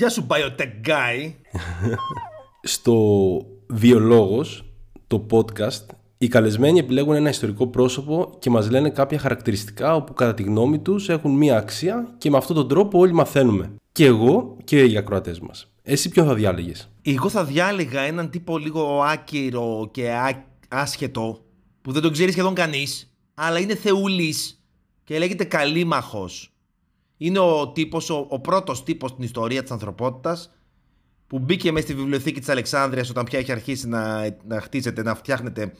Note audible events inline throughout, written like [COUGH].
Γεια σου, Biotech Guy. Στο Βιολόγος, το podcast, οι καλεσμένοι επιλέγουν ένα ιστορικό πρόσωπο και μας λένε κάποια χαρακτηριστικά όπου κατά τη γνώμη τους έχουν μία αξία και με αυτόν τον τρόπο όλοι μαθαίνουμε. Και εγώ και οι ακροατές μας. Εσύ ποιον θα διάλεγες; Εγώ θα διάλεγα έναν τύπο λίγο άκυρο και ά- άσχετο που δεν τον ξέρει σχεδόν κανείς, αλλά είναι θεούλης και λέγεται Καλλίμαχο. Είναι ο τύπος, ο, ο πρώτος τύπος στην ιστορία της ανθρωπότητας που μπήκε μέσα στη βιβλιοθήκη της Αλεξάνδρειας όταν πια έχει αρχίσει να, να χτίζεται, να φτιάχνεται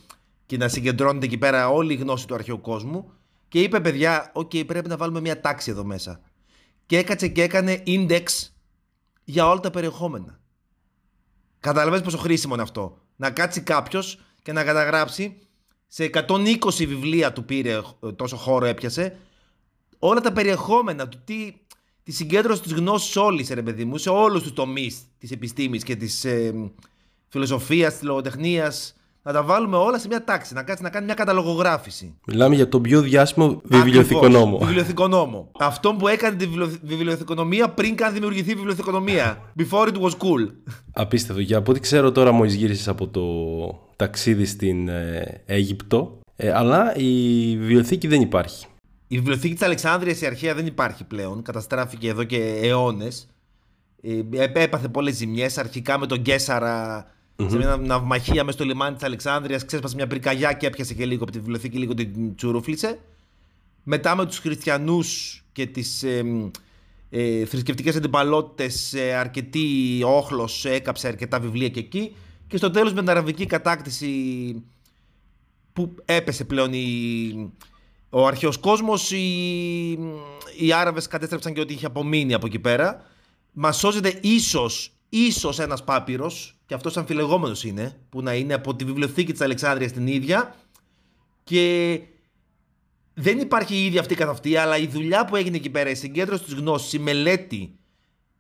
και να συγκεντρώνεται εκεί πέρα όλη η γνώση του αρχαίου κόσμου και είπε: Παιδιά, οκ, πρέπει να βάλουμε μια τάξη εδώ μέσα. Και έκατσε και έκανε index για όλα τα περιεχόμενα. Καταλαβαίνεις πόσο χρήσιμο είναι αυτό. Να κάτσει κάποιος και να καταγράψει σε 120 βιβλία του πήρε, ε, τόσο χώρο έπιασε, όλα τα περιεχόμενα του, τι, τη συγκέντρωση της γνώσης όλης, ρε παιδί μου, σε όλους τους τομείς της επιστήμης και της ε, φιλοσοφίας, της λογοτεχνίας, να τα βάλουμε όλα σε μια τάξη, να κάτσει να κάνει μια καταλογογράφηση. Μιλάμε για τον πιο διάσημο βιβλιοθηκονόμο. Ακριβώς, Βιβλιοθηκονόμο. Αυτόν που έκανε τη βιβλιο- βιβλιοθηκονομία πριν καν δημιουργηθεί η βιβλιοθηκονομία. Before it was cool. Απίστευτο. Για από ό,τι ξέρω τώρα μόλις γύρισες από το ταξίδι στην ε, Αίγυπτο, ε, αλλά η βιβλιοθήκη δεν υπάρχει. Η βιβλιοθήκη της Αλεξάνδρεια η αρχαία δεν υπάρχει πλέον. Καταστράφηκε εδώ και αιώνες. έπαθε πολλές ζημιές. Αρχικά με τον κεσαρα σε μια ναυμαχία μέσα στο λιμάνι της Αλεξάνδρεια. Ξέσπασε μια πυρκαγιά και έπιασε και λίγο από τη βιβλιοθήκη, λίγο την τσουρούφλησε. Μετά με τους χριστιανούς και τις ε, ε, θρησκευτικές αντιπαλότητες, ε, αρκετή όχλος έκαψε αρκετά βιβλία και εκεί. Και στο τέλος με την αραβική κατάκτηση που έπεσε πλέον η, ο αρχαίος κόσμος, οι, οι Άραβες κατέστρεψαν και ό,τι είχε απομείνει από εκεί πέρα. Μας σώζεται ίσως, ίσως ένας πάπυρος, και αυτός αμφιλεγόμενος είναι, που να είναι από τη βιβλιοθήκη της Αλεξάνδρειας την ίδια, και δεν υπάρχει η ίδια αυτή καθ' αυτή, αλλά η δουλειά που έγινε εκεί πέρα, η συγκέντρωση της γνώσης, η μελέτη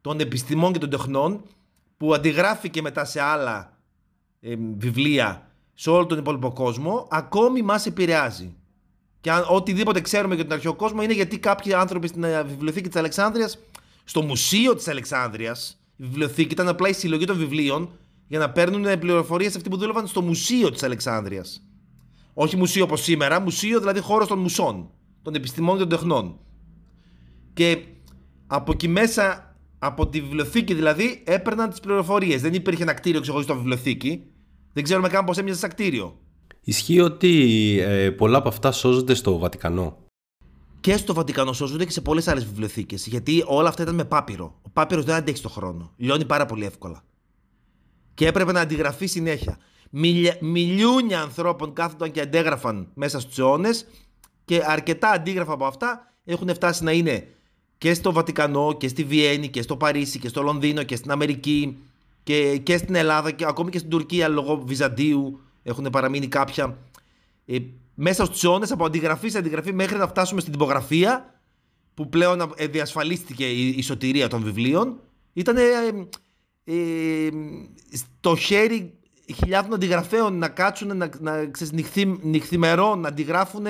των επιστημών και των τεχνών, που αντιγράφηκε μετά σε άλλα ε, βιβλία σε όλο τον υπόλοιπο κόσμο, ακόμη μας επηρεάζει. Και αν, οτιδήποτε ξέρουμε για τον αρχαίο κόσμο είναι γιατί κάποιοι άνθρωποι στην ε, βιβλιοθήκη της Αλεξάνδρειας, στο μουσείο της Αλεξάνδρειας, η βιβλιοθήκη ήταν απλά η συλλογή των βιβλίων για να παίρνουν πληροφορίες αυτοί που δούλευαν στο μουσείο της Αλεξάνδρειας. Όχι μουσείο όπως σήμερα, μουσείο δηλαδή χώρος των μουσών, των επιστημών και των τεχνών. Και από εκεί μέσα, από τη βιβλιοθήκη δηλαδή, έπαιρναν τις πληροφορίες. Δεν υπήρχε ένα κτίριο ξεχωριστό βιβλιοθήκη. Δεν ξέρουμε καν πώς έμοιαζε σαν κτίριο. Ισχύει ότι ε, πολλά από αυτά σώζονται στο Βατικανό. Και στο Βατικανό σώζονται και σε πολλές άλλες βιβλιοθήκες. Γιατί όλα αυτά ήταν με πάπυρο. Ο πάπυρος δεν αντέχει στον χρόνο. Λιώνει πάρα πολύ εύκολα. Και έπρεπε να αντιγραφεί συνέχεια. Μιλια... Μιλιούνια ανθρώπων κάθονταν και αντέγραφαν μέσα στους αιώνες και αρκετά αντίγραφα από αυτά έχουν φτάσει να είναι και στο Βατικανό και στη Βιέννη και στο Παρίσι και στο Λονδίνο και στην Αμερική και, και στην Ελλάδα και ακόμη και στην Τουρκία λόγω Βυζαντίου έχουν παραμείνει κάποια. Ε, μέσα στους αιώνες από αντιγραφή σε αντιγραφή μέχρι να φτάσουμε στην τυπογραφία που πλέον ε, διασφαλίστηκε η, η σωτηρία των βιβλίων ήταν ε, ε, στο χέρι χιλιάδων αντιγραφέων να κάτσουν να, να ξέρεις, νυχθη, νυχθημερών να αντιγράφουν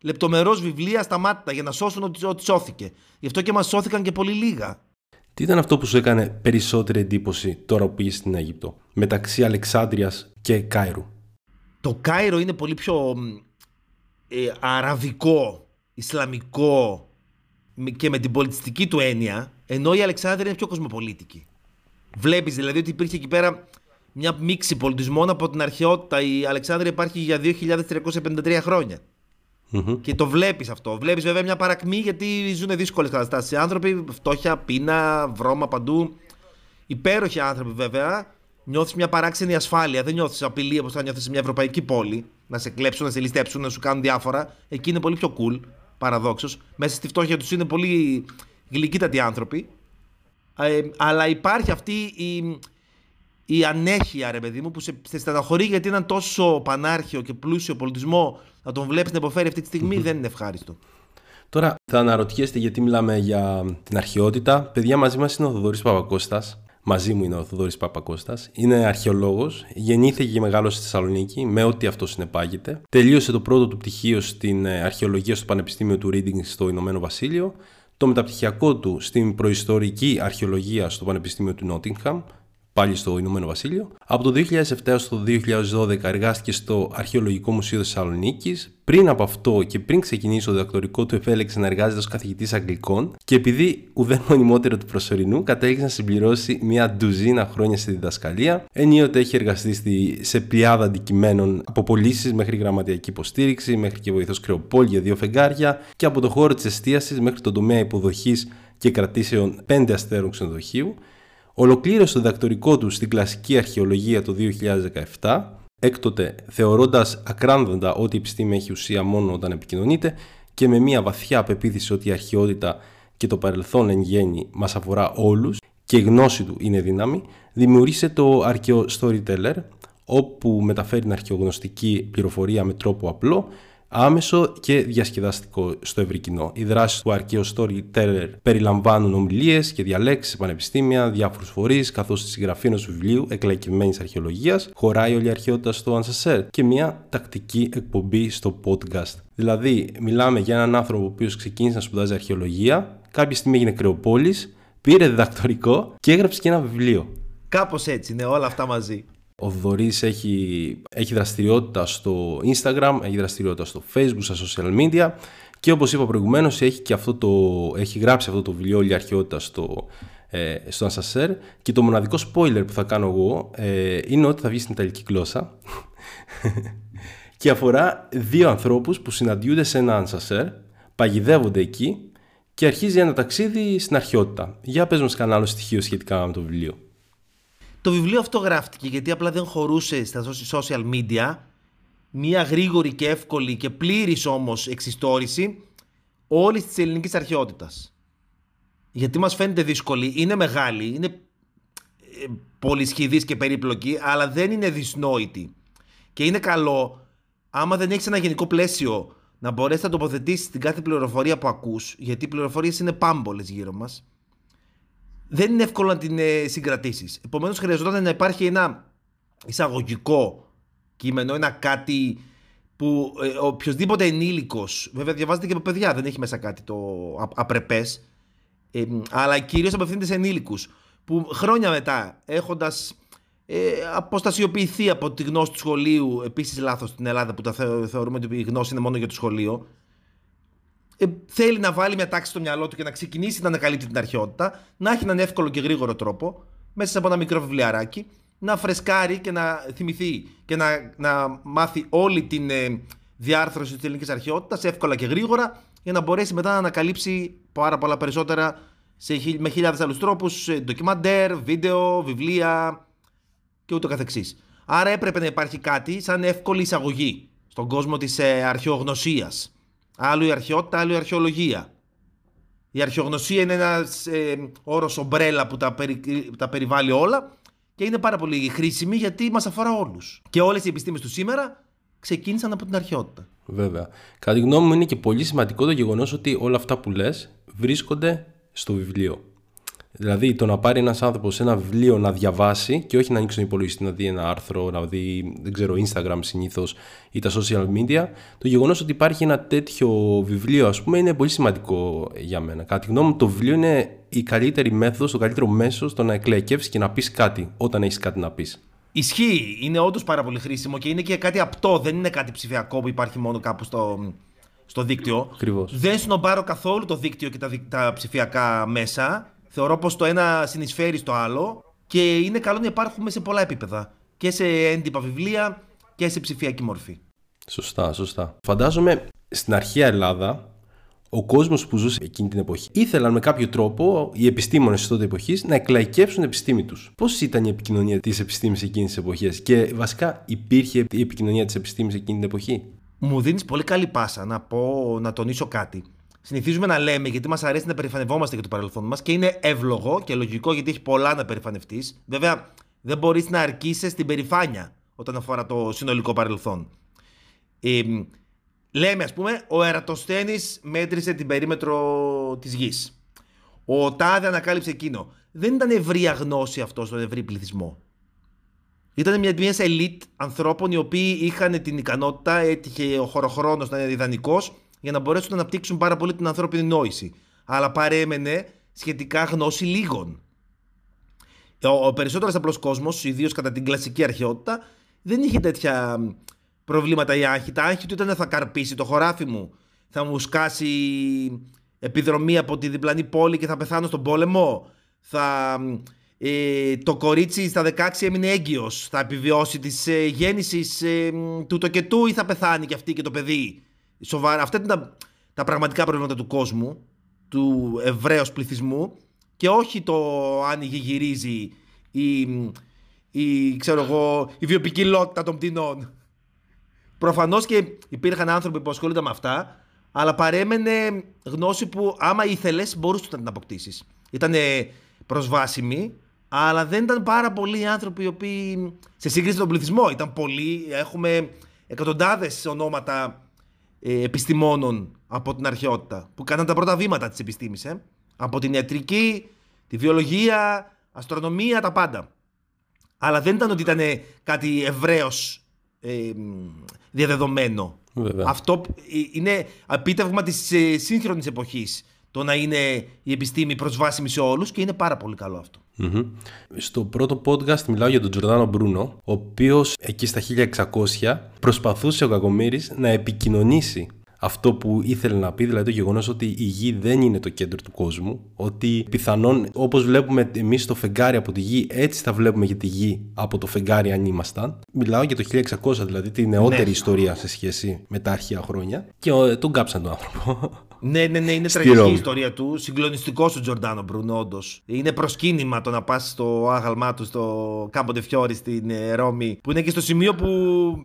λεπτομερώς βιβλία στα μάτια για να σώσουν ό,τι, ό,τι σώθηκε. Γι' αυτό και μας σώθηκαν και πολύ λίγα. Τι ήταν αυτό που σου έκανε περισσότερη εντύπωση τώρα που πήγες στην Αίγυπτο, μεταξύ Αλεξάνδρειας και Κάιρου; Το Κάιρο είναι πολύ πιο ε, αραβικό, ισλαμικό και με την πολιτιστική του έννοια, ενώ η Αλεξάνδρεια είναι πιο κοσμοπολίτικη. Βλέπεις δηλαδή ότι υπήρχε εκεί πέρα μια μίξη πολιτισμών από την αρχαιότητα. Η Αλεξάνδρεια υπάρχει για 2.353 χρόνια. Mm-hmm. Και το βλέπεις αυτό. Βλέπεις βέβαια μια παρακμή γιατί ζουν δύσκολες καταστάσεις. Οι άνθρωποι, φτώχεια, πείνα, βρώμα παντού. Υπέροχοι άνθρωποι βέβαια. Νιώθεις μια παράξενη ασφάλεια. Δεν νιώθεις απειλή όπως θα νιώθεις σε μια ευρωπαϊκή πόλη. Να σε κλέψουν, να σε ληστέψουν, να σου κάνουν διάφορα. Εκεί είναι πολύ πιο cool. Παραδόξως. Μέσα στη φτώχεια τους είναι πολύ γλυκύτατοι άνθρωποι. Ε, αλλά υπάρχει αυτή η, η ανέχεια, ρε παιδί μου, που σε, σε στεναχωρεί γιατί έναν τόσο πανάρχιο και πλούσιο πολιτισμό να τον βλέπεις να υποφέρει αυτή τη στιγμή δεν είναι ευχάριστο. Τώρα θα αναρωτιέστε γιατί μιλάμε για την αρχαιότητα. Παιδιά, μαζί μας είναι ο Θοδωρής Παπακώστας. Μαζί μου είναι ο Θοδωρής Παπακώστα. Είναι αρχαιολόγος. Γεννήθηκε και μεγάλωσε στη Θεσσαλονίκη με ό,τι αυτό συνεπάγεται. Τελείωσε το πρώτο του πτυχίο στην αρχαιολογία στο Πανεπιστήμιο του Reading στο Ηνωμένο Βασίλειο. το μεταπτυχιακό του στην προϊστορική αρχαιολογία στο Πανεπιστήμιο του Νότιγχαμ πάλι στο Ηνωμένο Βασίλειο. Από το 2007 έως το 2012 εργάστηκε στο Αρχαιολογικό Μουσείο Θεσσαλονίκης. Πριν από αυτό και πριν ξεκινήσει το διδακτορικό του, επέλεξε να εργάζεται ως καθηγητής Αγγλικών και επειδή ουδέν μονιμότερο του προσωρινού, κατέληξε να συμπληρώσει μια ντουζίνα χρόνια στη διδασκαλία. Ενίοτε έχει εργαστεί σε πλειάδα αντικειμένων από πωλήσει μέχρι γραμματιακή υποστήριξη, μέχρι και βοηθός κρεοπόλ για δύο φεγγάρια και από το χώρο της εστίασης μέχρι τον τομέα υποδοχής και κρατήσεων 5 αστέρων ξενοδοχείου. Ολοκλήρωσε το διδακτορικό του στην κλασική αρχαιολογία το 2017, έκτοτε θεωρώντας ακράνδοντα ότι η επιστήμη έχει ουσία μόνο όταν επικοινωνείται και με μια βαθιά πεποίθηση ότι η αρχαιότητα και το παρελθόν εν γέννη μας αφορά όλους και η γνώση του είναι δύναμη, δημιούργησε το αρχαίο Storyteller, όπου μεταφέρει την αρχαιογνωστική πληροφορία με τρόπο απλό άμεσο και διασκεδαστικό στο ευρύ κοινό. Οι δράσεις του αρχαίου storyteller περιλαμβάνουν ομιλίες και διαλέξεις σε πανεπιστήμια, διάφορους φορείς, καθώς στη συγγραφή ενός βιβλίου εκλαϊκευμένη αρχαιολογίας χωράει όλη η αρχαιότητα στο Ancestor και μια τακτική εκπομπή στο podcast. Δηλαδή, μιλάμε για έναν άνθρωπο ο οποίος ξεκίνησε να σπουδάζει αρχαιολογία, κάποια στιγμή έγινε κρεοπόλης, πήρε διδακτορικό και έγραψε και ένα βιβλίο. Κάπως έτσι, είναι όλα αυτά μαζί. Ο Δωρής έχει, έχει δραστηριότητα στο Instagram, έχει δραστηριότητα στο Facebook, στα social media και όπως είπα προηγουμένως έχει, και αυτό το, έχει γράψει αυτό το βιβλίο όλη αρχαιότητα στο, ε, στο Ancestor και το μοναδικό spoiler που θα κάνω εγώ ε, είναι ότι θα βγει στην Ιταλική γλώσσα [LAUGHS] και αφορά δύο ανθρώπους που συναντιούνται σε ένα Ancestor, παγιδεύονται εκεί και αρχίζει ένα ταξίδι στην αρχαιότητα. Για πες μας κανένα άλλο στοιχείο σχετικά με το βιβλίο. Το βιβλίο αυτό γράφτηκε γιατί απλά δεν χωρούσε στα social media μια γρήγορη και εύκολη και πλήρης όμως εξιστόρηση όλης της ελληνικής αρχαιότητας. Γιατί μας φαίνεται δύσκολη, είναι μεγάλη, είναι ε, πολυσχηδής και περίπλοκη, αλλά δεν είναι δυσνόητη. Και είναι καλό, άμα δεν έχεις ένα γενικό πλαίσιο, να μπορέσεις να τοποθετήσεις την κάθε πληροφορία που ακούς, γιατί οι πληροφορίες είναι πάμπολες γύρω μας, δεν είναι εύκολο να την ε, συγκρατήσεις. Επομένως, χρειαζόταν να υπάρχει ένα εισαγωγικό κείμενο, ένα κάτι που ε, οποιοδήποτε ενήλικος, βέβαια διαβάζεται και από παιδιά, δεν έχει μέσα κάτι το απρεπές, ε, αλλά κυρίως απευθύνεται σε ενήλικους που χρόνια μετά, έχοντας ε, αποστασιοποιηθεί από τη γνώση του σχολείου, επίσης λάθος στην Ελλάδα που τα θεωρούμε ότι η γνώση είναι μόνο για το σχολείο, ε, θέλει να βάλει μια τάξη στο μυαλό του και να ξεκινήσει να ανακαλύπτει την αρχαιότητα, να έχει έναν εύκολο και γρήγορο τρόπο, μέσα από ένα μικρό βιβλιαράκι, να φρεσκάρει και να θυμηθεί και να, να μάθει όλη την ε, διάρθρωση της ελληνικής αρχαιότητας εύκολα και γρήγορα, για να μπορέσει μετά να ανακαλύψει πάρα πολλά περισσότερα σε, με χιλιάδες άλλους τρόπους, ντοκιμαντέρ, βίντεο, βιβλία και ούτω καθεξής. Άρα έπρεπε να υπάρχει κάτι σαν εύκολη εισαγωγή στον κόσμο της ε, αρχαιογνωσίας Άλλο η αρχαιότητα, άλλο η αρχαιολογία. Η αρχαιογνωσία είναι ένας ε, όρος ομπρέλα που τα, τα περιβάλλει όλα και είναι πάρα πολύ χρήσιμη γιατί μας αφορά όλους. Και όλες οι επιστήμες του σήμερα ξεκίνησαν από την αρχαιότητα. Βέβαια. Κατά τη γνώμη μου είναι και πολύ σημαντικό το γεγονός ότι όλα αυτά που λες βρίσκονται στο βιβλίο. Δηλαδή το να πάρει ένας άνθρωπος σε ένα βιβλίο να διαβάσει και όχι να ανοίξει τον υπολογιστή να δει ένα άρθρο, να δει δεν ξέρω, Instagram συνήθως ή τα social media. Το γεγονός ότι υπάρχει ένα τέτοιο βιβλίο, ας πούμε, είναι πολύ σημαντικό για μένα. Κατά τη γνώμη μου, το βιβλίο είναι η καλύτερη μέθοδος, το καλύτερο μέσο στο να εκλαϊκεύσει και να πεις κάτι όταν έχεις κάτι να πεις. Ισχύει. Είναι όντως πάρα πολύ χρήσιμο και είναι και κάτι απτό. Δεν είναι κάτι ψηφιακό που υπάρχει μόνο κάπου στο, στο δίκτυο. Ακριβώς. Δεν σνομπάρω καθόλου το δίκτυο και τα, τα ψηφιακά μέσα. Θεωρώ πως το ένα συνεισφέρει στο άλλο και είναι καλό να υπάρχουμε σε πολλά επίπεδα. Και σε έντυπα βιβλία και σε ψηφιακή μορφή. Σωστά, σωστά. Φαντάζομαι στην αρχαία Ελλάδα ο κόσμος που ζούσε εκείνη την εποχή ήθελαν με κάποιο τρόπο οι επιστήμονες της τότε εποχής να εκλαϊκεύσουν την επιστήμη τους. Πώς ήταν η επικοινωνία της επιστήμης εκείνης της εποχής και βασικά υπήρχε η επικοινωνία της επιστήμης εκείνη την εποχή; Μου δίνεις πολύ καλή πάσα να πω, να τονίσω κάτι συνηθίζουμε να λέμε γιατί μας αρέσει να περηφανευόμαστε για το παρελθόν μας και είναι εύλογο και λογικό γιατί έχει πολλά να περηφανευτείς. Βέβαια, δεν μπορείς να αρκείσαι στην περηφάνεια όταν αφορά το συνολικό παρελθόν. Ε, λέμε, ας πούμε, ο Ερατοσθένης μέτρησε την περίμετρο της γης. Ο Τάδε ανακάλυψε εκείνο. Δεν ήταν ευρία γνώση αυτό στον ευρύ πληθυσμό. Ήταν μια, μιας ελίτ ανθρώπων οι οποίοι είχαν την ικανότητα, έτυχε ο χωροχρόνος να είναι ιδανικός για να μπορέσουν να αναπτύξουν πάρα πολύ την ανθρώπινη νόηση. αλλά παρέμενε σχετικά γνώση λίγων. Ο, ο περισσότερος απλός κόσμος, ιδίως κατά την κλασική αρχαιότητα, δεν είχε τέτοια προβλήματα ή άγχη. Τα άγχη του ήταν θα καρπίσει το χωράφι μου, θα μου σκάσει επιδρομή από τη διπλανή πόλη και θα πεθάνω στον πόλεμο. Θα, ε, το κορίτσι στα 16 έμεινε έγκυος. Θα επιβιώσει της ε, γέννησης ε, του τοκετού ή θα πεθάνει και αυτή και το παιδί. Σοβαρά. Αυτά ήταν τα, τα πραγματικά προβλήματα του κόσμου, του Εβραίου πληθυσμού και όχι το αν γυρίζει η, η, ξέρω εγώ, η βιοπικιλότητα των πτηνών. Προφανώς και υπήρχαν άνθρωποι που ασχολούνταν με αυτά, αλλά παρέμενε γνώση που άμα ήθελε μπορούσε να την αποκτήσεις. Ήταν προσβάσιμη, αλλά δεν ήταν πάρα πολλοί άνθρωποι οι οποίοι. σε σύγκριση με τον πληθυσμό, ήταν πολλοί. Έχουμε εκατοντάδες ονόματα ε, επιστημόνων από την αρχαιότητα που κάναν τα πρώτα βήματα της επιστήμης. Ε. Από την ιατρική, τη βιολογία, αστρονομία, τα πάντα. Αλλά δεν ήταν ότι ήταν κάτι ευρέως ε, διαδεδομένο. Αυτό είναι απίτευγμα της ε, σύγχρονης εποχής το να είναι η επιστήμη προσβάσιμη σε όλους και είναι πάρα πολύ καλό Στο πρώτο podcast μιλάω για τον Τζορδάνο Μπρούνο, ο οποίος εκεί στα 1600 προσπαθούσε ο Κακομύρης να επικοινωνήσει αυτό που ήθελε να πει, δηλαδή το γεγονός ότι η γη δεν είναι το κέντρο του κόσμου, ότι πιθανόν όπως βλέπουμε εμείς το φεγγάρι από τη γη, έτσι θα βλέπουμε και τη γη από το φεγγάρι αν ήμασταν. Μιλάω για το 1600, δηλαδή τη νεότερη ναι. ιστορία σε σχέση με τα αρχαία χρόνια. Και τον κάψαν τον άνθρωπο. Ναι, ναι, ναι, είναι τραγική η ιστορία του. Συγκλονιστικός ο Τζορντάνο Μπρουνό, όντως. Είναι προσκύνημα το να πας στο άγαλμά του στο Κάμπο Ντεφιόρι στην ε, Ρώμη, που είναι και στο σημείο που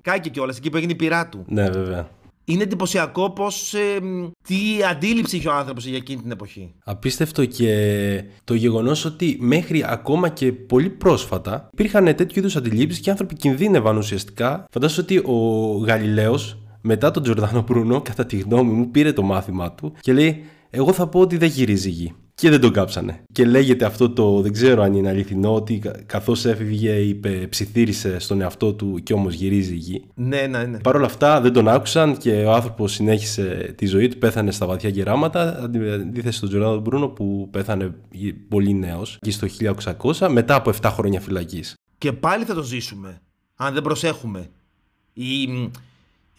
κάει κιόλας, εκεί που έγινε η πειρά του. Ναι, βέβαια είναι εντυπωσιακό πώς. Ε, τι αντίληψη είχε ο άνθρωπος για εκείνη την εποχή. Απίστευτο και το γεγονός ότι μέχρι ακόμα και πολύ πρόσφατα υπήρχαν τέτοιου είδους αντιλήψεις και άνθρωποι κινδύνευαν ουσιαστικά. Φαντάζομαι ότι ο Γαλιλαίος μετά τον Τζορδάνο Μπρούνο, κατά τη γνώμη μου, πήρε το μάθημά του και λέει: Εγώ θα πω ότι δεν γυρίζει γη και δεν τον κάψανε. Και λέγεται αυτό το, δεν ξέρω αν είναι αληθινό, ότι καθώς έφυγε, είπε, ψιθύρισε στον εαυτό του και όμως γυρίζει η γη. Ναι, ναι, ναι. Παρ' όλα αυτά δεν τον άκουσαν και ο άνθρωπος συνέχισε τη ζωή του, πέθανε στα βαθιά γεράματα. Αντίθεση στον Τζοράδο Μπρούνο που πέθανε πολύ νέος, εκεί στο 1600, μετά από 7 χρόνια φυλακής. Και πάλι θα το ζήσουμε, αν δεν προσέχουμε. Η,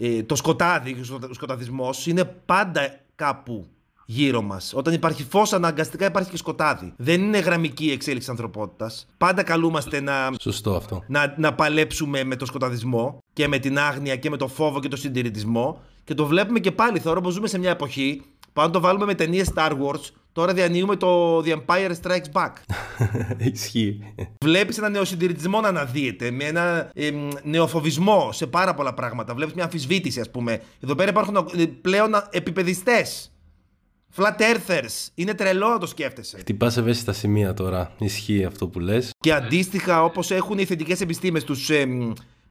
ε, το σκοτάδι, ο σκοταδισμός είναι πάντα κάπου γύρω μας. Όταν υπάρχει φως, αναγκαστικά υπάρχει και σκοτάδι. Δεν είναι γραμμική η εξέλιξη ανθρωπότητας. Πάντα καλούμαστε να, Σωστό αυτό. Να, να παλέψουμε με το σκοταδισμό και με την άγνοια και με το φόβο και το συντηρητισμό. Και το βλέπουμε και πάλι. Θεωρώ πως ζούμε σε μια εποχή που αν το βάλουμε με ταινίες Star Wars, τώρα διανύουμε το The Empire Strikes Back. [LAUGHS] Ισχύει. Βλέπεις ένα νεοσυντηρητισμό να αναδύεται, με ένα ε, νεοφοβισμό σε πάρα πολλά πράγματα. Βλέπεις μια αμφισβήτηση, ας πούμε. Εδώ πέρα υπάρχουν ε, πλέον επιπεδιστέ Flat earthers. Είναι τρελό να το σκέφτεσαι. Χτυπάς ευαίσθητα σημεία τώρα. Ισχύει αυτό που λες. Και αντίστοιχα, όπως έχουν οι θετικές επιστήμες τους ε,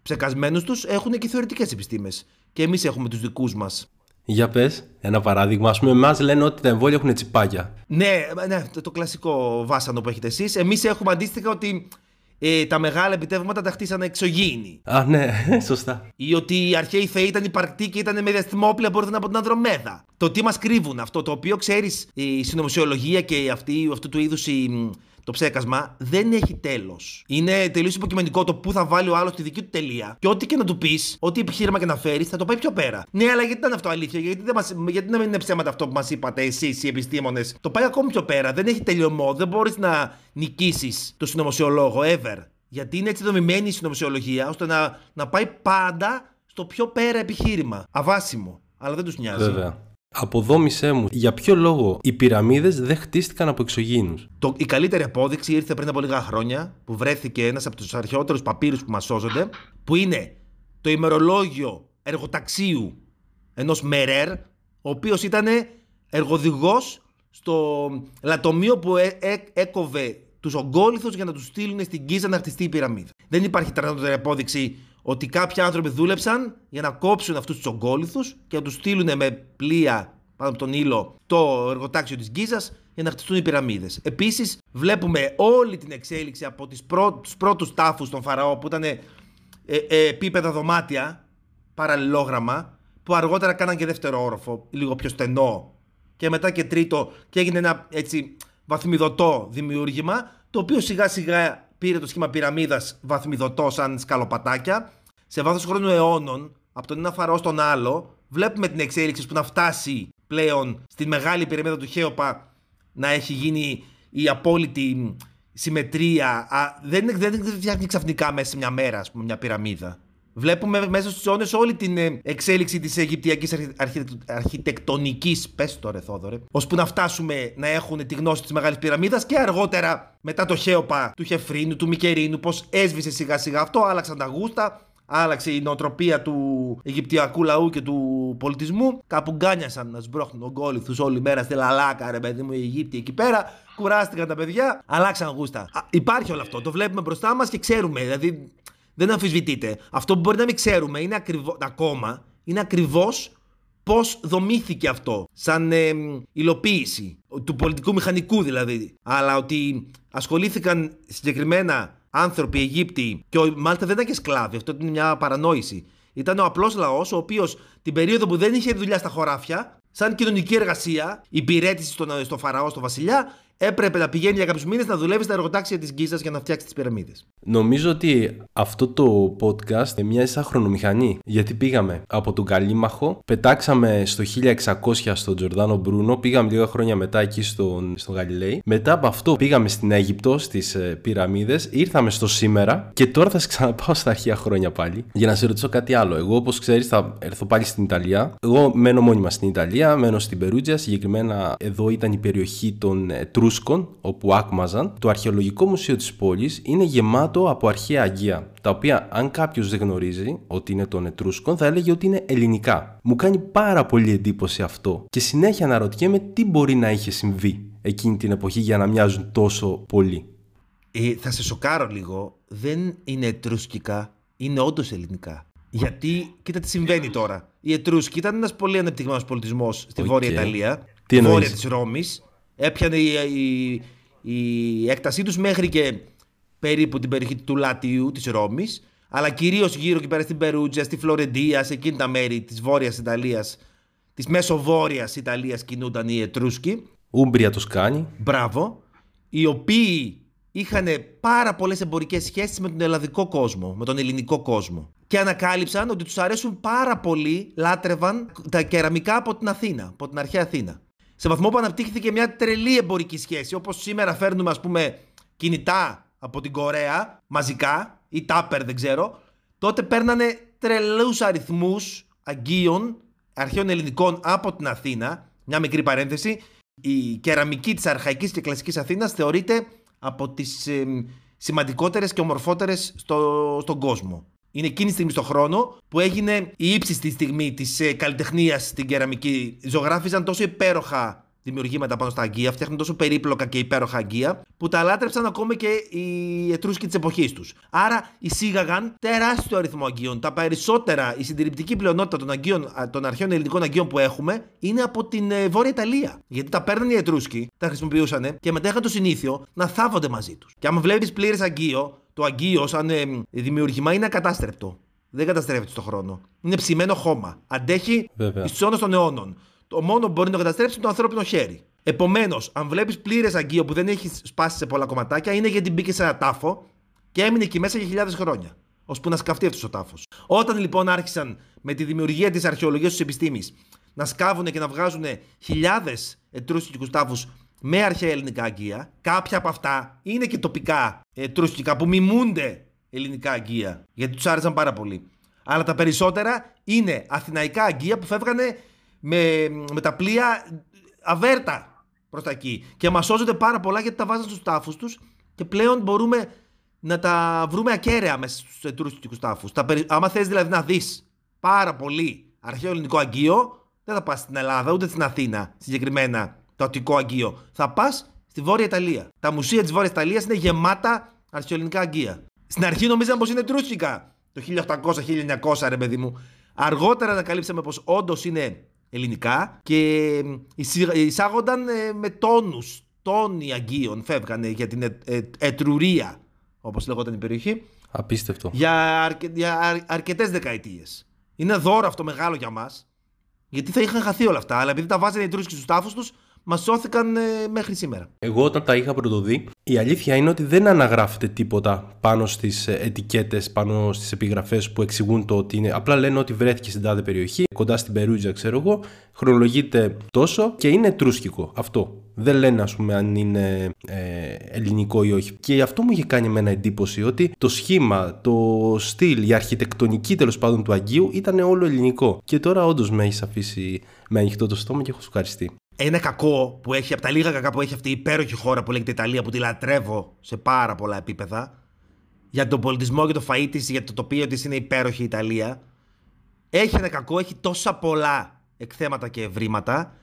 ψεκασμένους τους, έχουν και οι θεωρητικές επιστήμες. Και εμείς έχουμε τους δικούς μας. Για πες, ένα παράδειγμα. Α πούμε, εμάς λένε ότι τα εμβόλια έχουν τσιπάκια. Ναι, ναι το, το κλασικό βάσανο που έχετε εσείς. Εμείς έχουμε αντίστοιχα ότι ε, τα μεγάλα επιτεύγματα τα χτίσανε εξωγήινοι. Α, ναι, [LAUGHS] σωστά. Ή ότι οι αρχαίοι θεοί ήταν υπαρκτοί και ήταν με διαστημόπλια που από την Ανδρομέδα. Το τι μας κρύβουν αυτό, το οποίο ξέρεις, η συνωμοσιολογία και αυτή, αυτού του είδους το ψέκασμα δεν έχει τέλος. Είναι τελείως υποκειμενικό το πού θα βάλει ο άλλος τη δική του τελεία. Και ό,τι και να του πεις, ό,τι επιχείρημα και να φέρεις, θα το πάει πιο πέρα. Ναι, αλλά γιατί ήταν αυτό αλήθεια, γιατί, δεν μας, γιατί να μην είναι ψέματα αυτό που μας είπατε εσείς οι επιστήμονες; Το πάει ακόμη πιο πέρα. Δεν έχει τελειωμό. Δεν μπορείς να νικήσεις το συνωμοσιολόγο ever. Γιατί είναι έτσι δομημένη η συνωμοσιολογία ώστε να, να πάει πάντα στο πιο πέρα επιχείρημα. Αβάσιμο. Αλλά δεν τους νοιάζει. Βέβαια. Αποδόμησέ μου, για ποιο λόγο οι πυραμίδες δεν χτίστηκαν από εξωγήινους; Το, η καλύτερη απόδειξη ήρθε πριν από λίγα χρόνια που βρέθηκε ένας από τους αρχαιότερους παπύρους που μας σώζονται που είναι το ημερολόγιο εργοταξίου ενός Μερέρ ο οποίος ήταν εργοδηγός στο λατομείο που έ, ε, έκοβε τους ογκόληθους για να τους στείλουν στην Κίζα να χτιστεί η πυραμίδα. Δεν υπάρχει τεράστια απόδειξη ότι κάποιοι άνθρωποι δούλεψαν για να κόψουν αυτούς τους ογκόληθου και να τους στείλουν με πλοία πάνω από τον ήλιο το εργοτάξιο της Γκίζας για να χτιστούν οι πυραμίδες. Επίσης, βλέπουμε όλη την εξέλιξη από τους πρώτους τάφους των Φαραώ που ήταν ε, ε, επίπεδα δωμάτια, παραλληλόγραμμα, που αργότερα κάναν και δεύτερο όροφο, λίγο πιο στενό, και μετά και τρίτο και έγινε ένα έτσι βαθμιδωτό δημιούργημα το οποίο σιγά σιγά πήρε το σχήμα πυραμίδας βαθμιδωτό σαν σκαλοπατάκια σε βάθος χρόνου αιώνων από τον ένα φαραώ στον άλλο βλέπουμε την εξέλιξη που να φτάσει πλέον στη μεγάλη πυραμίδα του Χέοπα να έχει γίνει η απόλυτη συμμετρία. δεν, δεν, δεν φτιάχνει ξαφνικά μέσα σε μια μέρα, ας πούμε, μια πυραμίδα. Βλέπουμε μέσα στους αιώνες όλη την ε, εξέλιξη της Αιγυπτιακής αρχι... αρχιτεκτονικής. Πες το ρε Θόδωρε. ώσπου να φτάσουμε να έχουν τη γνώση της Μεγάλης Πυραμίδας και αργότερα μετά το Χέοπα του Χεφρίνου, του Μικερίνου, πώς έσβησε σιγά σιγά αυτό, άλλαξαν τα γούστα, άλλαξε η νοοτροπία του Αιγυπτιακού λαού και του πολιτισμού. Κάπου γκάνιασαν να σμπρώχνουν ογκόλυθου όλη μέρα στη Λαλάκα, ρε παιδί μου, οι Αιγύπτιοι εκεί πέρα. Κουράστηκαν τα παιδιά, αλλάξαν γούστα. Α, υπάρχει όλο αυτό. Το βλέπουμε μπροστά μας και ξέρουμε. Δηλαδή δεν αμφισβητείται. Αυτό που μπορεί να μην ξέρουμε είναι ακριβώς, ακόμα είναι ακριβώς πώς δομήθηκε αυτό. Σαν ε, υλοποίηση του πολιτικού μηχανικού δηλαδή. Αλλά ότι ασχολήθηκαν συγκεκριμένα άνθρωποι Αιγύπτιοι και μάλιστα δεν ήταν και σκλάβοι. Αυτό είναι μια παρανόηση. Ήταν ο απλός λαός, ο οποίος την περίοδο που δεν είχε δουλειά στα χωράφια, σαν κοινωνική εργασία, υπηρέτηση στον, στο Φαραώ, στο Βασιλιά, έπρεπε να πηγαίνει για κάποιους μήνες να δουλεύει στα εργοτάξια της Γκίζας για να φτιάξει τις πυραμίδες. Νομίζω ότι αυτό το podcast μοιάζει σαν χρονομηχανή. Γιατί πήγαμε από τον Καλίμαχο, πετάξαμε στο 1600 στον Τζορδάνο Μπρούνο, πήγαμε λίγα χρόνια μετά εκεί στον, στον Γαλιλαίη. Μετά από αυτό πήγαμε στην Αίγυπτο, στις ε, πυραμίδες, ήρθαμε στο σήμερα και τώρα θα σε ξαναπάω στα αρχαία χρόνια πάλι. Για να σε ρωτήσω κάτι άλλο. Εγώ, όπως ξέρεις, θα έρθω πάλι στην Ιταλία. Εγώ μένω μόνιμα στην Ιταλία, μένω στην Περούτζια. Συγκεκριμένα εδώ ήταν η περιοχή των ε, όπου άκμαζαν, το αρχαιολογικό μουσείο της πόλης είναι γεμάτο από αρχαία αγία, τα οποία αν κάποιος δεν γνωρίζει ότι είναι των Ετρούσκων θα έλεγε ότι είναι ελληνικά. Μου κάνει πάρα πολύ εντύπωση αυτό και συνέχεια αναρωτιέμαι τι μπορεί να είχε συμβεί εκείνη την εποχή για να μοιάζουν τόσο πολύ. Ε, θα σε σοκάρω λίγο, δεν είναι Ετρούσκικα, είναι όντως ελληνικά. Γιατί, κοίτα τι συμβαίνει τώρα. Οι Ετρούσκοι ήταν ένας πολύ ανεπτυγμένος πολιτισμός στη Βόρεια Ιταλία, τι βόρεια της Ρώμης έπιανε η, η, η έκτασή τους μέχρι και περίπου την περιοχή του Λατιού της Ρώμης αλλά κυρίως γύρω και πέρα στην Περούτζια, στη Φλωρεντία, σε εκείνη τα μέρη της Βόρειας Ιταλίας της μέσο-βόρειας Ιταλίας κινούνταν οι Ετρούσκοι. Ούμπρια το σκάνει. Μπράβο. Οι οποίοι είχαν πάρα πολλές εμπορικές σχέσεις με τον ελλαδικό κόσμο, με τον ελληνικό κόσμο. Και ανακάλυψαν ότι τους αρέσουν πάρα πολύ, λάτρευαν τα κεραμικά από την Αθήνα, από την αρχαία Αθήνα σε βαθμό που αναπτύχθηκε μια τρελή εμπορική σχέση. Όπως σήμερα φέρνουμε, ας πούμε, κινητά από την Κορέα μαζικά ή τάπερ, δεν ξέρω. Τότε παίρνανε τρελούς αριθμούς αγκίων αρχαίων ελληνικών από την Αθήνα. Μια μικρή παρένθεση. Η κεραμική της αρχαϊκής και κλασικής Αθήνας θεωρείται από τις ε, σημαντικότερες και ομορφότερες στο, στον κόσμο. Είναι εκείνη τη στιγμή στον χρόνο που έγινε η ύψιστη στιγμή της ε, καλλιτεχνίας στην κεραμική. Ζωγράφιζαν τόσο υπέροχα δημιουργήματα πάνω στα αγκία, φτιάχνουν τόσο περίπλοκα και υπέροχα αγκία, που τα λάτρεψαν ακόμα και οι Ετρούσκοι της εποχής τους. Άρα εισήγαγαν τεράστιο αριθμό αγκίων. Τα περισσότερα, η συντηρητική πλειονότητα των, αγκίων, των αρχαίων ελληνικών αγκίων που έχουμε είναι από την ε, Βόρεια Ιταλία. Γιατί τα παίρνουν οι Ετρούσκοι, τα χρησιμοποιούσαν και μετά είχαν το συνήθειο να θάβονται μαζί τους. Και άμα βλέπεις πλήρες αγκείο, το αγκείο σαν ε, δημιουργήμα είναι ακατάστρεπτο. Δεν καταστρέφεται στον χρόνο. Είναι ψημένο χώμα. Αντέχει στου αιώνε των αιώνων. Το μόνο που μπορεί να το καταστρέψει είναι το ανθρώπινο χέρι. Επομένως, αν βλέπεις πλήρες αγκείο που δεν έχεις σπάσει σε πολλά κομματάκια, είναι γιατί μπήκε σε ένα τάφο και έμεινε εκεί μέσα για χιλιάδες χρόνια. ώσπου να σκαφτεί αυτός ο τάφος. Όταν λοιπόν άρχισαν με τη δημιουργία της αρχαιολογίας τη επιστήμης να σκάβουν και να βγάζουν χιλιάδες ετρούσκικου τάφους με αρχαία ελληνικά αγκία. Κάποια από αυτά είναι και τοπικά ετρούσκικα που μιμούνται ελληνικά αγκία, γιατί τους άρεσαν πάρα πολύ. Αλλά τα περισσότερα είναι αθηναϊκά αγκία που φεύγανε με, με τα πλοία αβέρτα προς τα εκεί. Και μας σώζονται πάρα πολλά γιατί τα βάζαν στους τάφους τους και πλέον μπορούμε να τα βρούμε ακέραια μέσα στους ετρούσκικου τάφους. Άμα θες δηλαδή να δεις πάρα πολύ αρχαίο ελληνικό αγκείο, δεν θα πας στην Ελλάδα ούτε στην Αθήνα συγκεκριμένα το Αττικό Αγγείο. Θα πας στη Βόρεια Ιταλία. Τα μουσεία της Βόρειας Ιταλίας είναι γεμάτα αρχαιοελληνικά αγκία. Στην αρχή νομίζαμε πως είναι τρούτσικα. Το 1800-1900, ρε παιδί μου. Αργότερα ανακαλύψαμε πως όντως είναι ελληνικά και εισάγονταν ε, με τόνους. Τόνοι αγκίων φεύγανε για την ε, ε, Ετρουρία, όπως λέγονταν η περιοχή. Απίστευτο. Για, αρκε, για αρκετές δεκαετίες. Είναι δώρο αυτό μεγάλο για μας Γιατί θα είχαν χαθεί όλα αυτά. Αλλά επειδή τα βάζανε οι Τρούσκοι στους τάφους τους, μας σώθηκαν ε, μέχρι σήμερα. Εγώ όταν τα είχα πρωτοδεί, η αλήθεια είναι ότι δεν αναγράφεται τίποτα πάνω στις ετικέτες, πάνω στις επιγραφές που εξηγούν το ότι είναι. Απλά λένε ότι βρέθηκε στην τάδε περιοχή, κοντά στην Περούτζα, ξέρω εγώ, χρονολογείται τόσο και είναι τρούσκικο. Αυτό. Δεν λένε, ας πούμε, αν είναι ε, ελληνικό ή όχι. Και αυτό μου είχε κάνει εμένα εντύπωση ότι το σχήμα, το στυλ, η αρχιτεκτονική τέλος πάντων του Αγίου ήταν όλο ελληνικό. Και τώρα όντως με έχει αφήσει με ανοιχτό το στόμα και έχω σου ευχαριστεί ένα κακό που έχει, από τα λίγα κακά που έχει αυτή η υπέροχη χώρα που λέγεται Ιταλία, που τη λατρεύω σε πάρα πολλά επίπεδα, για τον πολιτισμό και το φαΐ της, για το τοπίο της είναι υπέροχη η Ιταλία, έχει ένα κακό, έχει τόσα πολλά εκθέματα και ευρήματα,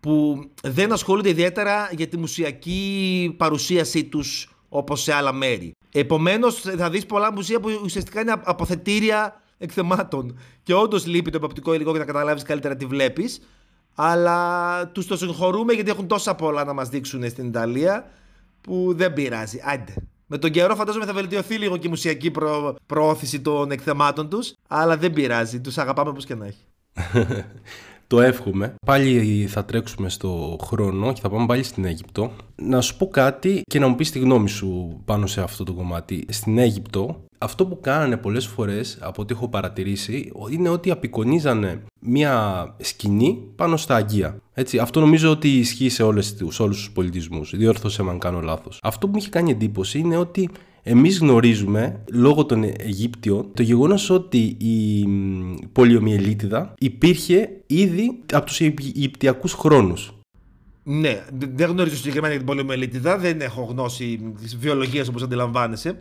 που δεν ασχολούνται ιδιαίτερα για τη μουσιακή παρουσίασή τους όπως σε άλλα μέρη. Επομένως θα δεις πολλά μουσεία που ουσιαστικά είναι αποθετήρια εκθεμάτων. Και όντως λείπει το εποπτικό υλικό για να καταλάβεις καλύτερα τι βλέπεις. Αλλά τους το συγχωρούμε γιατί έχουν τόσα πολλά να μας δείξουν στην Ιταλία που δεν πειράζει. Άντε. Με τον καιρό φαντάζομαι θα βελτιωθεί λίγο και η μουσιακή προ... προώθηση των εκθεμάτων τους. Αλλά δεν πειράζει. Τους αγαπάμε όπως και να έχει. [LAUGHS] Το εύχομαι. Πάλι θα τρέξουμε στο χρόνο και θα πάμε πάλι στην Αίγυπτο. Να σου πω κάτι και να μου πεις τη γνώμη σου πάνω σε αυτό το κομμάτι. Στην Αίγυπτο αυτό που κάνανε πολλές φορές από ό,τι έχω παρατηρήσει είναι ότι απεικονίζανε μια σκηνή πάνω στα Αγία. Έτσι, αυτό νομίζω ότι ισχύει σε, όλες, σε όλους τους πολιτισμούς. Διόρθωσε με αν κάνω λάθος. Αυτό που μου είχε κάνει εντύπωση είναι ότι εμείς γνωρίζουμε λόγω των Αιγύπτιων το γεγονός ότι η πολιομιελίτιδα υπήρχε ήδη από τους Αιγυπτιακούς χρόνους. Ναι, δεν γνωρίζω συγκεκριμένα για την πολιομιελίτιδα, δεν έχω γνώση της βιολογίας όπως αντιλαμβάνεσαι.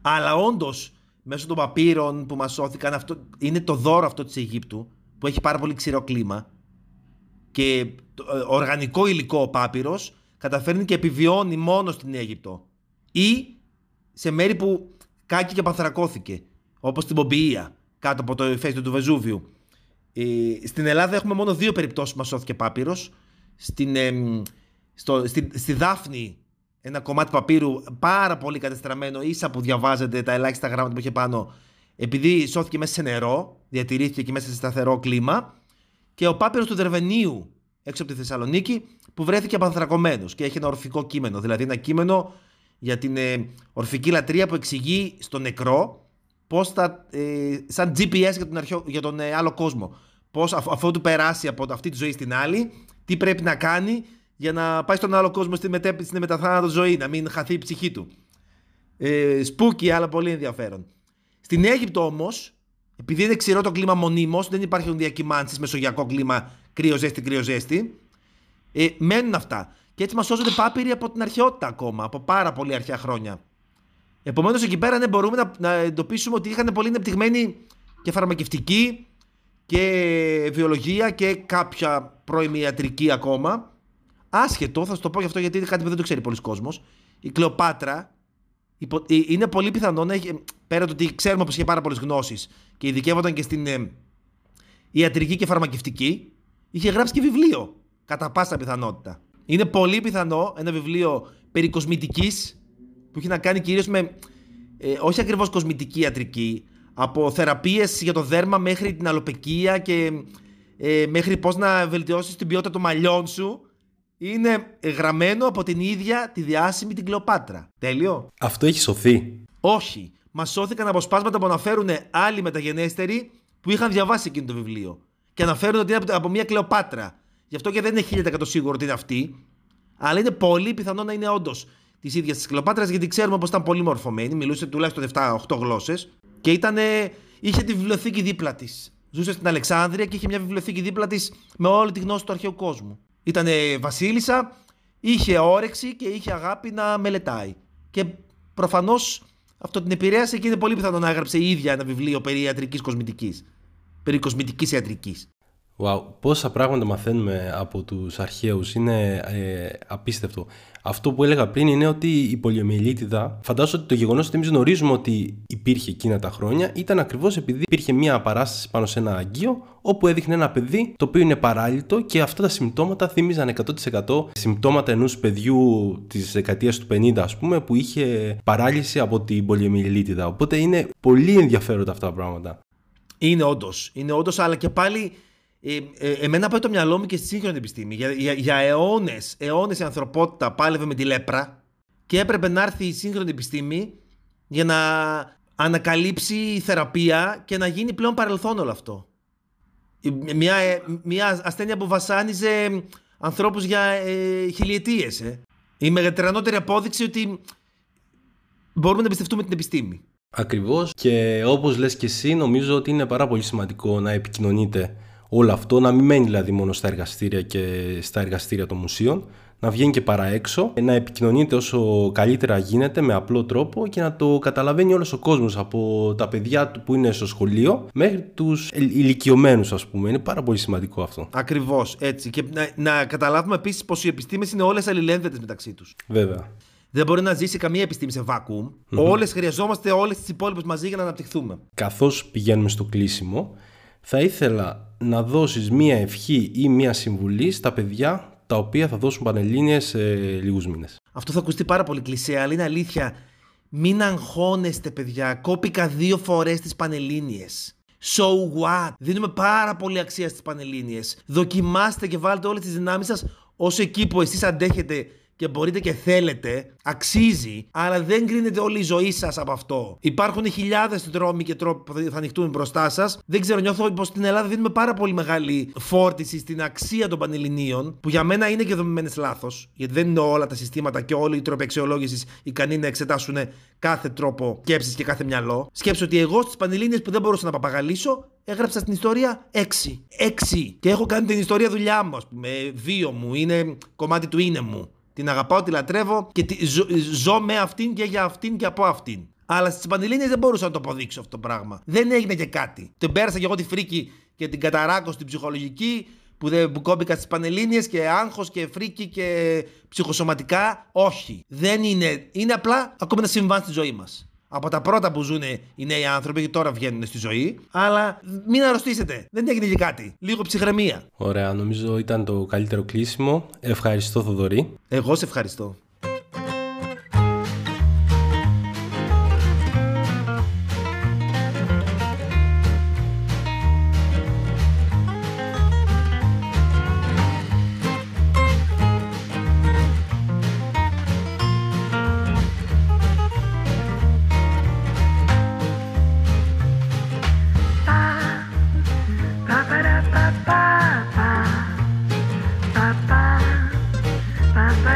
Αλλά όντως, μέσω των παπύρων που μας σώθηκαν, αυτό, είναι το δώρο αυτό της Αιγύπτου, που έχει πάρα πολύ ξηρό κλίμα. Και το ε, οργανικό υλικό ο πάπυρος καταφέρνει και επιβιώνει μόνος στην Αίγυπτο. Ή σε μέρη που κάκι και παθρακώθηκε. Όπως στην Πομπιεία, κάτω από το ηφαίστειο του Βεζούβιου. Ε, στην Ελλάδα έχουμε μόνο δύο περιπτώσεις που μας σώθηκε πάπυρος. Στην, ε, στη, στη Δάφνη ένα κομμάτι παπύρου πάρα πολύ κατεστραμμένο, ίσα που διαβάζετε τα ελάχιστα γράμματα που είχε πάνω, επειδή σώθηκε μέσα σε νερό, διατηρήθηκε και μέσα σε σταθερό κλίμα. Και ο πάπυρος του Δερβενίου, έξω από τη Θεσσαλονίκη, που βρέθηκε απανθρακωμένος και έχει ένα ορφικό κείμενο. Δηλαδή ένα κείμενο για την ε, ορφική λατρεία που εξηγεί στο νεκρό πώς θα. Ε, σαν GPS για τον, αρχαίο, για τον ε, άλλο κόσμο. Πώς αφού του περάσει από αυτή τη ζωή στην άλλη, τι πρέπει να κάνει για να πάει στον άλλο κόσμο στην, μετέ, στην μεταθάνατο ζωή, να μην χαθεί η ψυχή του. Ε, σπούκι, αλλά πολύ ενδιαφέρον. Στην Αίγυπτο όμως, επειδή είναι ξηρό το κλίμα μονίμως, δεν υπάρχουν διακυμάνσεις, μεσογειακό κλίμα, κρύο-ζέστη, κρύο-ζέστη. Ε, μένουν αυτά. Και έτσι μας σώζονται πάπυροι από την αρχαιότητα ακόμα, από πάρα πολύ αρχαία χρόνια. Επομένως, εκεί πέρα ναι, μπορούμε να, να εντοπίσουμε ότι είχαν πολύ ανεπτυγμένη και φαρμακευτική και βιολογία και κάποια πρώιμη ιατρική ακόμα. Άσχετο, θα σου το πω γι' αυτό γιατί είναι κάτι που δεν το ξέρει πολλοί κόσμος. Η Κλεοπάτρα ε, είναι πολύ πιθανό να έχει. Πέρα το ότι ξέρουμε πως είχε πάρα πολλές γνώσεις και ειδικεύονταν και στην ε, ιατρική και φαρμακευτική, είχε γράψει και βιβλίο. Κατά πάσα πιθανότητα. Είναι πολύ πιθανό ένα βιβλίο περί κοσμητικής που έχει να κάνει κυρίως με ε, όχι ακριβώς κοσμητική ιατρική από θεραπείες για το δέρμα μέχρι την αλοπεκία και ε, μέχρι πώς να βελτιώσεις την ποιότητα των μαλλιών σου είναι γραμμένο από την ίδια τη διάσημη την Κλεοπάτρα. Τέλειο. Αυτό έχει σωθεί. Όχι. Μας σώθηκαν αποσπάσματα που αναφέρουν άλλοι μεταγενέστεροι που είχαν διαβάσει εκείνο το βιβλίο. Και αναφέρουν ότι είναι από μια Κλεοπάτρα. Γι' αυτό και δεν είναι 1000% σίγουρο ότι είναι αυτή. Αλλά είναι πολύ πιθανό να είναι όντως της ίδιας της Κλεοπάτρας, γιατί ξέρουμε πως ήταν πολύ μορφωμένη. Μιλούσε τουλάχιστον 7-8 γλώσσες. Και ήταν, είχε τη βιβλιοθήκη δίπλα της. Ζούσε στην Αλεξάνδρεια και είχε μια βιβλιοθήκη δίπλα της με όλη τη γνώση του αρχαίου κόσμου. Ήταν βασίλισσα, είχε όρεξη και είχε αγάπη να μελετάει. Και προφανώς αυτό την επηρέασε και είναι πολύ πιθανό να έγραψε η ίδια ένα βιβλίο περί ιατρικής κοσμητικής. Περί κοσμητικής ιατρικής. Wow, πόσα πράγματα μαθαίνουμε από τους αρχαίους, είναι ε, απίστευτο. Αυτό που έλεγα πριν είναι ότι η πολιομιελίτιδα, φαντάζομαι ότι το γεγονός ότι εμείς γνωρίζουμε ότι υπήρχε εκείνα τα χρόνια, ήταν ακριβώς επειδή υπήρχε μια παράσταση πάνω σε ένα αγκείο, όπου έδειχνε ένα παιδί το οποίο είναι παράλυτο και αυτά τα συμπτώματα θύμιζαν 100% συμπτώματα ενός παιδιού της δεκαετίας του 50 ας πούμε, που είχε παράλυση από την πολιομιελίτιδα. Οπότε είναι πολύ ενδιαφέροντα αυτά τα πράγματα. Είναι όντως. Είναι όντως, αλλά και πάλι Ε, ε, εμένα πάει το μυαλό μου και στη σύγχρονη επιστήμη. Για, για, για αιώνες αιώνες η ανθρωπότητα πάλευε με τη λέπρα και έπρεπε να έρθει η σύγχρονη επιστήμη για να ανακαλύψει η θεραπεία και να γίνει πλέον παρελθόν όλο αυτό. Μια, ε, μια ασθένεια που βασάνιζε ανθρώπους για ε, χιλιετίες. Ε. Η μεγαλύτερη απόδειξη ότι μπορούμε να εμπιστευτούμε την επιστήμη. Ακριβώς και όπως λες και εσύ νομίζω ότι είναι πάρα πολύ σημαντικό να επικοινωνείτε όλο αυτό, να μην μένει δηλαδή μόνο στα εργαστήρια και στα εργαστήρια των μουσείων, να βγαίνει και παρά έξω, να επικοινωνείτε όσο καλύτερα γίνεται με απλό τρόπο και να το καταλαβαίνει όλος ο κόσμος από τα παιδιά του που είναι στο σχολείο μέχρι τους ηλικιωμένους ας πούμε. Είναι πάρα πολύ σημαντικό αυτό. Ακριβώς έτσι και να, να καταλάβουμε επίσης πως οι επιστήμες είναι όλες αλληλένδετες μεταξύ τους. Βέβαια. Δεν μπορεί να ζήσει καμία επιστήμη σε βάκουμ. Mm-hmm. Όλες χρειαζόμαστε όλες τις υπόλοιπες μαζί για να αναπτυχθούμε. Καθώς πηγαίνουμε στο κλείσιμο, θα ήθελα να δώσεις μία ευχή ή μία συμβουλή στα παιδιά τα οποία θα δώσουν πανελλήνιες σε λίγους μήνες. Αυτό θα ακουστεί πάρα πολύ κλεισέ, αλλά είναι αλήθεια. Μην αγχώνεστε παιδιά, κόπηκα δύο φορές τις πανελλήνιες. So what? Δίνουμε πάρα πολύ αξία στις πανελλήνιες. Δοκιμάστε και βάλτε όλες τις δυνάμεις σας όσο εκεί που εσείς αντέχετε και μπορείτε και θέλετε, αξίζει, αλλά δεν κρίνεται όλη η ζωή σας από αυτό. Υπάρχουν χιλιάδες δρόμοι και τρόποι που θα ανοιχτούν μπροστά σας. Δεν ξέρω, νιώθω πως στην Ελλάδα δίνουμε πάρα πολύ μεγάλη φόρτιση στην αξία των Πανελληνίων, που για μένα είναι και δομημένες λάθος, γιατί δεν είναι όλα τα συστήματα και όλοι οι τρόποι αξιολόγησης ικανοί να εξετάσουν κάθε τρόπο σκέψης και κάθε μυαλό. Σκέψω ότι εγώ στις Πανελλήνιες που δεν μπορούσα να παπαγαλίσω, έγραψα στην ιστορία 6. 6. Και έχω κάνει την ιστορία δουλειά μου, ας πούμε. Βίο μου, είναι κομμάτι του είναι μου. Την αγαπάω, τη λατρεύω και τη, ζω, ζω με αυτήν και για αυτήν και από αυτήν. Αλλά στις Πανελλήνιε δεν μπορούσα να το αποδείξω αυτό το πράγμα. Δεν έγινε και κάτι. Την πέρασα και εγώ τη φρίκη και την καταράκω στην ψυχολογική που, δεν, που κόμπηκα στις Πανελλήνιε και άγχος και φρίκη και ψυχοσωματικά. Όχι. Δεν είναι. Είναι απλά ακόμα ένα συμβάν στη ζωή μας από τα πρώτα που ζουν οι νέοι άνθρωποι και τώρα βγαίνουν στη ζωή. Αλλά μην αρρωστήσετε. Δεν έγινε και κάτι. Λίγο ψυχραιμία. Ωραία, νομίζω ήταν το καλύτερο κλείσιμο. Ευχαριστώ, Θοδωρή. Εγώ σε ευχαριστώ.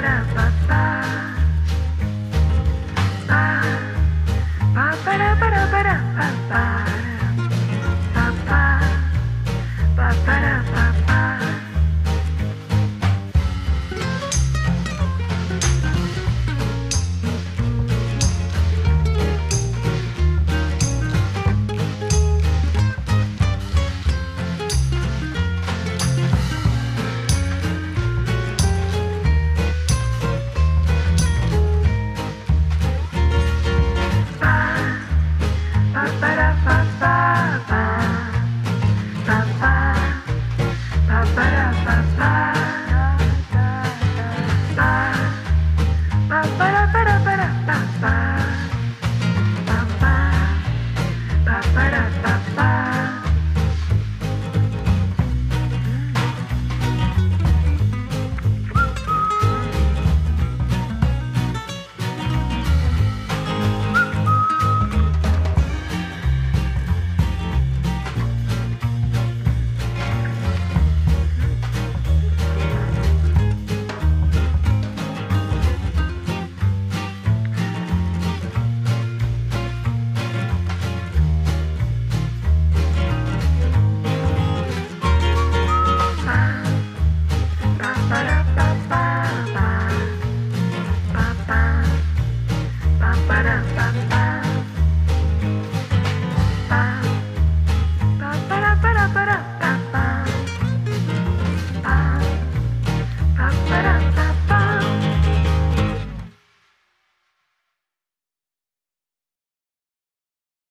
para, para.